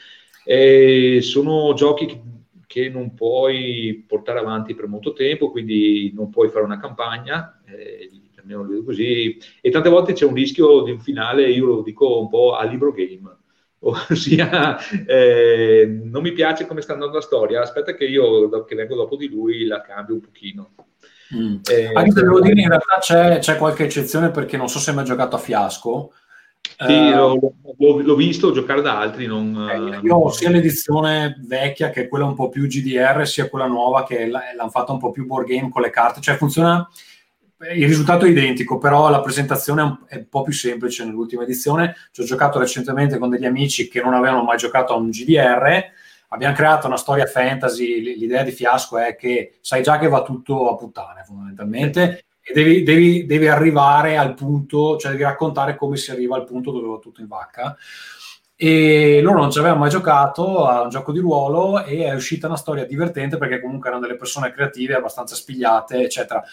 E sono giochi che, che, non puoi portare avanti per molto tempo, quindi non puoi fare una campagna, eh, almeno lo vedo così, e tante volte c'è un rischio di un finale, io lo dico un po' a libro game ossia eh, non mi piace come sta andando la storia, aspetta che io che vengo dopo di lui la cambio un pochino. Mm. Eh, Anche se devo dire, in realtà c'è, c'è, qualche eccezione perché non so se mai giocato a fiasco. Sì, eh, l'ho, l'ho, l'ho, visto giocare da altri. Non, eh, io ho sia l'edizione vecchia che quella un po' più GDR, sia quella nuova che l'hanno fatta un po' più board game con le carte, cioè funziona il risultato è identico, però la presentazione è un po' più semplice nell'ultima edizione. Ci ho giocato recentemente con degli amici che non avevano mai giocato a un GDR. Abbiamo creato una storia fantasy. L'idea di fiasco è che sai già che va tutto a puttane, fondamentalmente, e devi, devi, devi arrivare al punto, cioè devi raccontare come si arriva al punto dove va tutto in vacca. E loro non ci avevano mai giocato a un gioco di ruolo e è uscita una storia divertente perché comunque erano delle persone creative, abbastanza spigliate, eccetera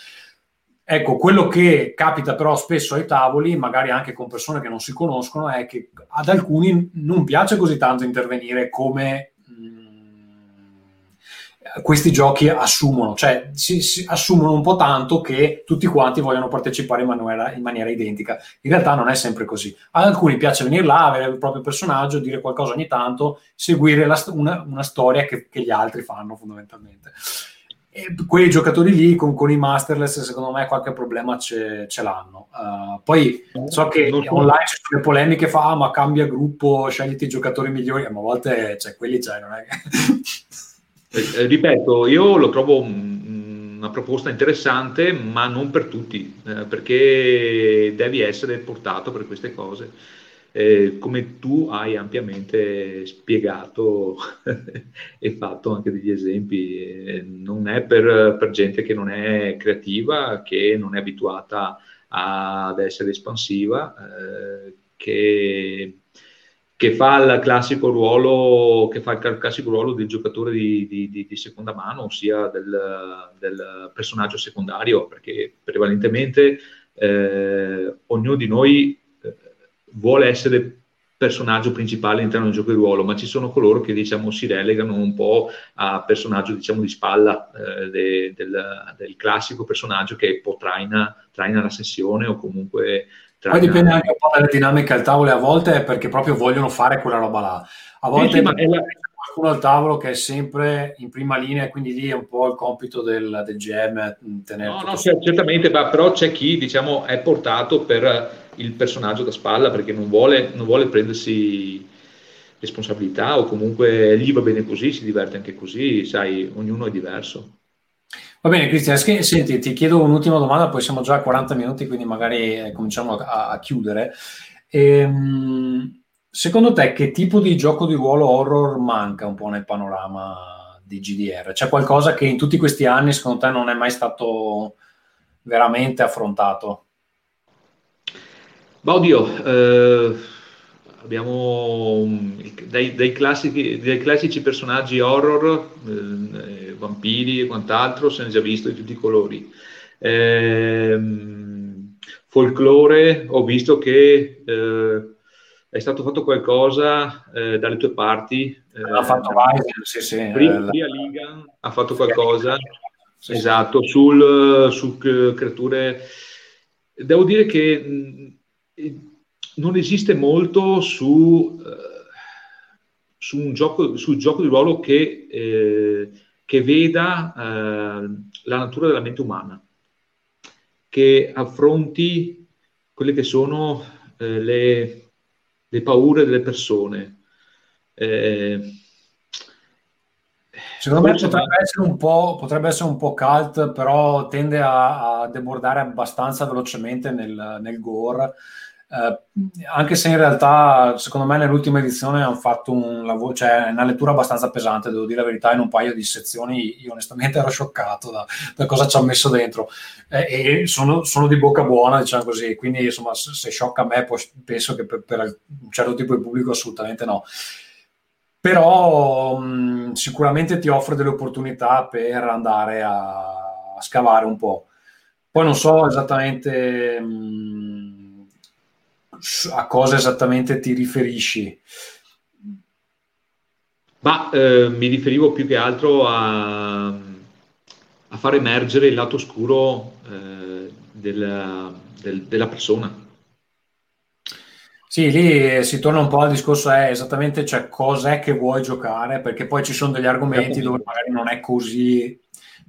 Ecco, quello che capita però spesso ai tavoli, magari anche con persone che non si conoscono, è che ad alcuni non piace così tanto intervenire come mm, questi giochi assumono, cioè si, si, assumono un po' tanto che tutti quanti vogliono partecipare in maniera, in maniera, identica. In realtà non è sempre così. Ad alcuni piace venire là, avere il proprio personaggio, dire qualcosa ogni tanto, seguire la, una, una, storia che, che gli altri fanno fondamentalmente quei giocatori lì con, con, i masterless secondo me qualche problema ce, ce l'hanno uh, poi so che online ci sono le polemiche fa ah, ma cambia gruppo scegliti i giocatori migliori ma a volte cioè, quelli c'è non è che... eh, ripeto io lo trovo una proposta interessante, ma non per tutti, eh, perché devi essere portato per queste cose. Eh, come tu hai ampiamente spiegato e fatto anche degli esempi, eh, non è per, per, gente che non è creativa, che non è abituata ad essere espansiva, eh, che che fa il classico ruolo, che fa il classico ruolo del giocatore di, di, di seconda mano, ossia del, del, personaggio secondario, perché prevalentemente eh, ognuno di noi vuole essere personaggio principale all'interno del gioco di ruolo, ma ci sono coloro che diciamo si relegano un po' a personaggio diciamo di spalla eh, de, del, del, classico personaggio che poi traina, traina la sessione o comunque poi dipende anche un po' dalle dinamiche al tavolo a volte è perché proprio vogliono fare quella roba là. A volte sì, sì, è la... qualcuno al tavolo che è sempre in prima linea quindi lì è un po' il compito del, del GM tenere... No, no, certamente, ma però c'è chi diciamo è portato per il personaggio da spalla perché non vuole, non vuole prendersi responsabilità o comunque gli va bene così, si diverte anche così, sai, ognuno è diverso. Va bene, Cristian, senti, ti chiedo un'ultima domanda, poi siamo già a 40 minuti, quindi magari eh, cominciamo a, a chiudere. Ehm, secondo te che tipo di gioco di ruolo horror manca un po' nel panorama di GDR? C'è qualcosa che in tutti questi anni secondo te non è mai stato veramente affrontato? Ma oddio, eh, abbiamo dai, dai, classici, dai, classici, personaggi horror, eh, vampiri e quant'altro, se ne è già visto di tutti i colori. Eh, folklore, ho visto che eh, è stato fatto qualcosa eh, dalle tue parti. Eh, ha fatto Weiser, sì, sì. Prima, eh, Liga ha fatto qualcosa, sì, esatto, sul, su creature... Devo dire che mh, non esiste molto su, su un gioco, sul gioco di ruolo che che veda eh, la natura della mente umana, che affronti quelle che sono eh, le, le, paure delle persone. Eh, Secondo me potrebbe essere, un po', potrebbe essere un po' cult, però tende a, a debordare abbastanza velocemente nel, nel gore eh, anche se in realtà secondo me nell'ultima edizione hanno fatto un lavoro, cioè una lettura abbastanza pesante, devo dire la verità, in un paio di sezioni io onestamente ero scioccato da, da cosa ci ha messo dentro eh, e sono, sono, di bocca buona, diciamo così, quindi insomma se, se sciocca a me penso che per, per, un certo tipo di pubblico assolutamente no. Però mh, sicuramente ti offre delle opportunità per andare a, a scavare un po'. Poi non so esattamente... Mh, a cosa esattamente ti riferisci? Ma eh, mi riferivo più che altro a, a far emergere il lato oscuro eh, della, del, della persona. Sì, lì si torna un po' al discorso è esattamente cioè, cos'è che vuoi giocare, perché poi ci sono degli argomenti dove magari non è così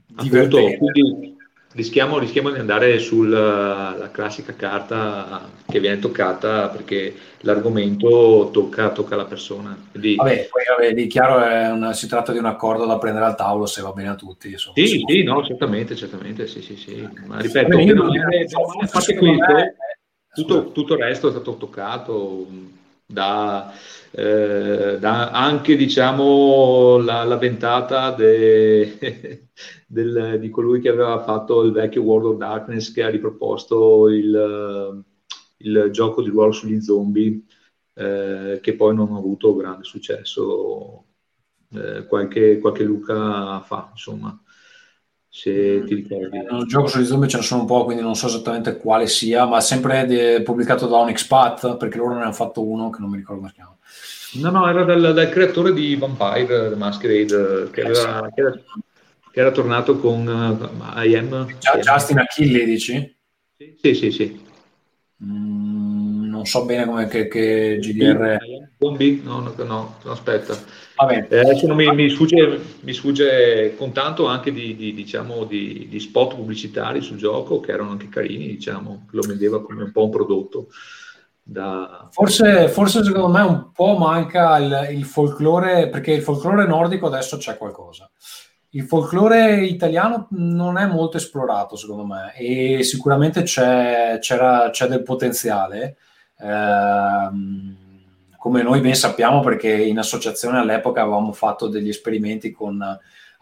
divertente. Appunto, quindi Rischiamo, rischiamo, di andare sulla classica carta che viene toccata perché l'argomento tocca, tocca la persona. Quindi... Vabbè, poi vabbè, lì chiaro una, si tratta di un accordo da prendere al tavolo se va bene a tutti. Insomma, sì, sì, no, certamente, certamente, sì, sì, sì. Ma ripeto, vabbè, non, non, è, non è, questo, tutto, tutto il resto è stato toccato da eh, da anche diciamo la, la ventata de, del, di colui che aveva fatto il vecchio World of Darkness che ha riproposto il, il gioco di ruolo sugli zombie eh, che poi non ha avuto grande successo eh, qualche, qualche Luca fa insomma se ti ricordi. Il gioco sugli zombie ce ne sono un po', quindi non so esattamente quale sia, ma sempre de- pubblicato da un expat, perché loro ne hanno fatto uno che non mi ricordo come si chiama. No, no, era dal, dal creatore di Vampire The Masquerade, che, aveva, che, era, che era, tornato con uh, I Am. Justin Achille, dici? Sì, sì, sì. sì. Mm, non so bene come che, che GDR... Zombie? No, no, no, aspetta. Eh, adesso mi, mi, sfugge, mi, sfugge, con tanto anche di, di, diciamo, di, di, spot pubblicitari sul gioco che erano anche carini, diciamo, lo vendeva come un po' un prodotto. Da... Forse, forse, secondo me un po' manca il, il, folklore, perché il folklore nordico adesso c'è qualcosa. il folklore italiano non è molto esplorato, secondo me, e sicuramente c'è, c'è del potenziale. Ehm, come noi ben sappiamo, perché in associazione all'epoca avevamo fatto degli esperimenti con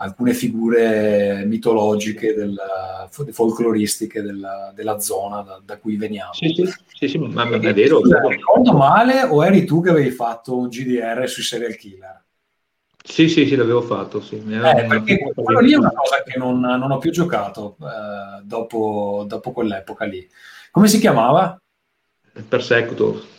alcune figure mitologiche, del, folcloristiche della, della zona da, da, cui veniamo. Sì, sì, sì, sì ma, è vero. Ricordo male o eri tu che avevi fatto un GDR sui serial killer? Sì, sì, sì, l'avevo fatto. Sì. Eh, perché quello lì è una cosa che non, non ho più giocato eh, dopo, dopo, quell'epoca lì. Come si chiamava? Persecutor.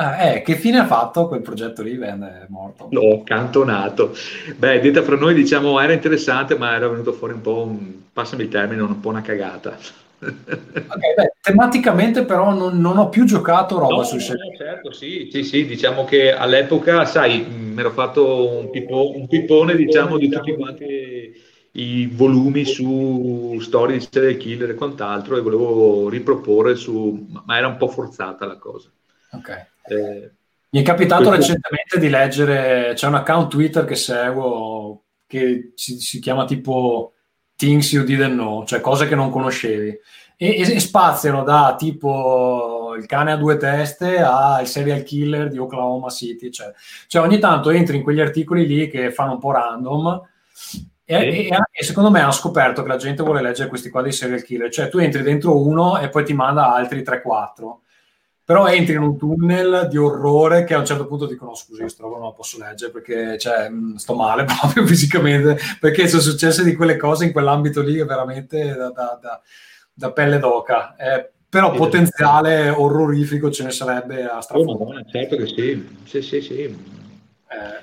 Ah, eh, che fine ha fatto quel progetto lì? Venne morto. L'ho cantonato. Beh, detta fra noi, diciamo, era interessante, ma era venuto fuori un po', un, passami il termine, un po' una cagata. Okay, beh, tematicamente però non, non, ho più giocato roba no, sui no, certo, sì, sì, sì, diciamo che all'epoca, sai, mi ero fatto un, pipo, un pippone, diciamo, di tutti quanti i volumi su storie di serial killer e quant'altro e volevo riproporre su, ma era un po' forzata la cosa. Ok. Eh, mi è capitato questo... recentemente di leggere, c'è un account Twitter che seguo che si, si chiama tipo Things You Didn't Know, cioè cose che non conoscevi. E, e, spaziano da tipo il cane a due teste al serial killer di Oklahoma City. Cioè, cioè ogni tanto entri in quegli articoli lì che fanno un po' random e, e, e, secondo me hanno scoperto che la gente vuole leggere questi qua dei serial killer. Cioè tu entri dentro uno e poi ti manda altri 3-4 però entri in un tunnel di orrore che a un certo punto dicono scusi, questo roba non lo posso leggere perché cioè, mm, sto male proprio fisicamente, perché sono successe di quelle cose in quell'ambito lì veramente da, da, da, da pelle d'oca. Eh, però potenziale orrorifico ce ne sarebbe a strafondo. Oh, certo che sì, sì, sì, sì. Eh,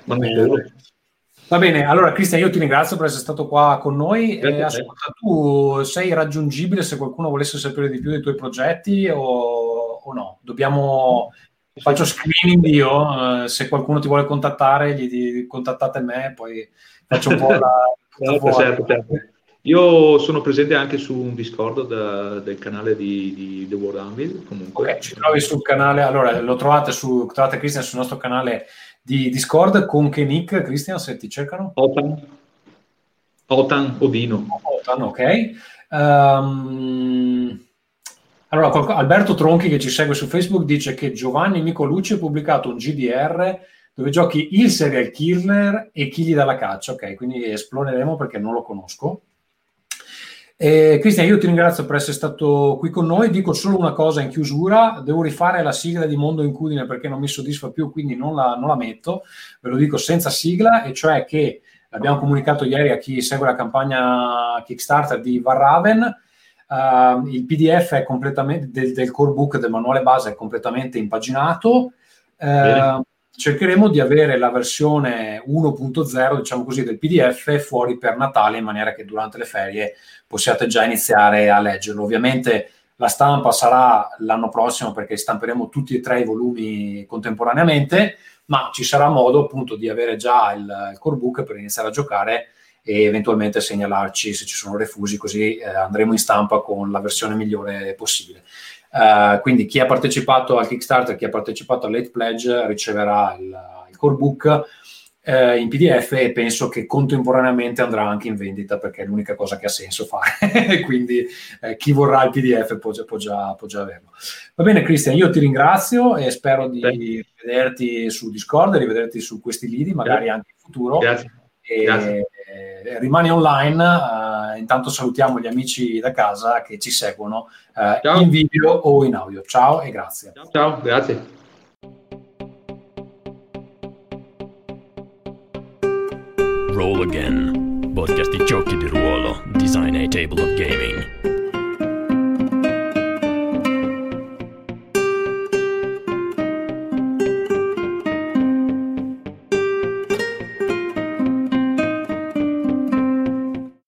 va, bene. allora Cristian, io ti ringrazio per essere stato qua con noi. Eh, ascolta, tu sei raggiungibile se qualcuno volesse sapere di più dei tuoi progetti o o no? Dobbiamo... Faccio screening io, eh, se qualcuno ti vuole contattare, gli, gli contattate me, poi faccio un po' la... certo, certo, certo. Io sono presente anche su un Discord da, del canale di, di The World Anvil. Comunque. Okay, ci trovi sul canale, allora lo trovate su, trovate Christian sul nostro canale di Discord con che nick, Christian, se ti cercano? Otan. Otan Odino. Otan, ok. Um, allora, Alberto Tronchi che ci segue su Facebook dice che Giovanni Nicolucci ha pubblicato un GDR dove giochi il serial killer e chi gli dà la caccia. Ok, quindi esploreremo perché non lo conosco. Eh, Cristian, io ti ringrazio per essere stato qui con noi. Dico solo una cosa in chiusura: devo rifare la sigla di Mondo Incudine perché non mi soddisfa più, quindi non la, non la metto. Ve lo dico senza sigla, e cioè che abbiamo comunicato ieri a chi segue la campagna Kickstarter di Varraven Uh, il PDF è completamente, del, del, core book, del manuale base, è completamente impaginato. Uh, cercheremo di avere la versione 1.0, diciamo così, del PDF fuori per Natale in maniera che durante le ferie possiate già iniziare a leggerlo. Ovviamente la stampa sarà l'anno prossimo perché stamperemo tutti e tre i volumi contemporaneamente, ma ci sarà modo appunto di avere già il, il core book per iniziare a giocare e eventualmente segnalarci se ci sono refusi, così eh, andremo in stampa con la versione migliore possibile. Uh, quindi chi ha partecipato al Kickstarter, chi ha partecipato al Late Pledge riceverà il, il core book eh, in PDF e penso che contemporaneamente andrà anche in vendita perché è l'unica cosa che ha senso fare. quindi eh, chi vorrà il PDF può, può, già, può, già, averlo. Va bene, Cristian, io ti ringrazio e spero di Beh. rivederti su Discord, rivederti su questi lidi, magari Grazie. anche in futuro. Grazie. E, eh, rimani online. Uh, intanto salutiamo gli amici da casa che ci seguono uh, in video o in audio. Ciao e grazie. Ciao, ciao grazie. Roll Again, podcast di giochi di ruolo, design a table of gaming.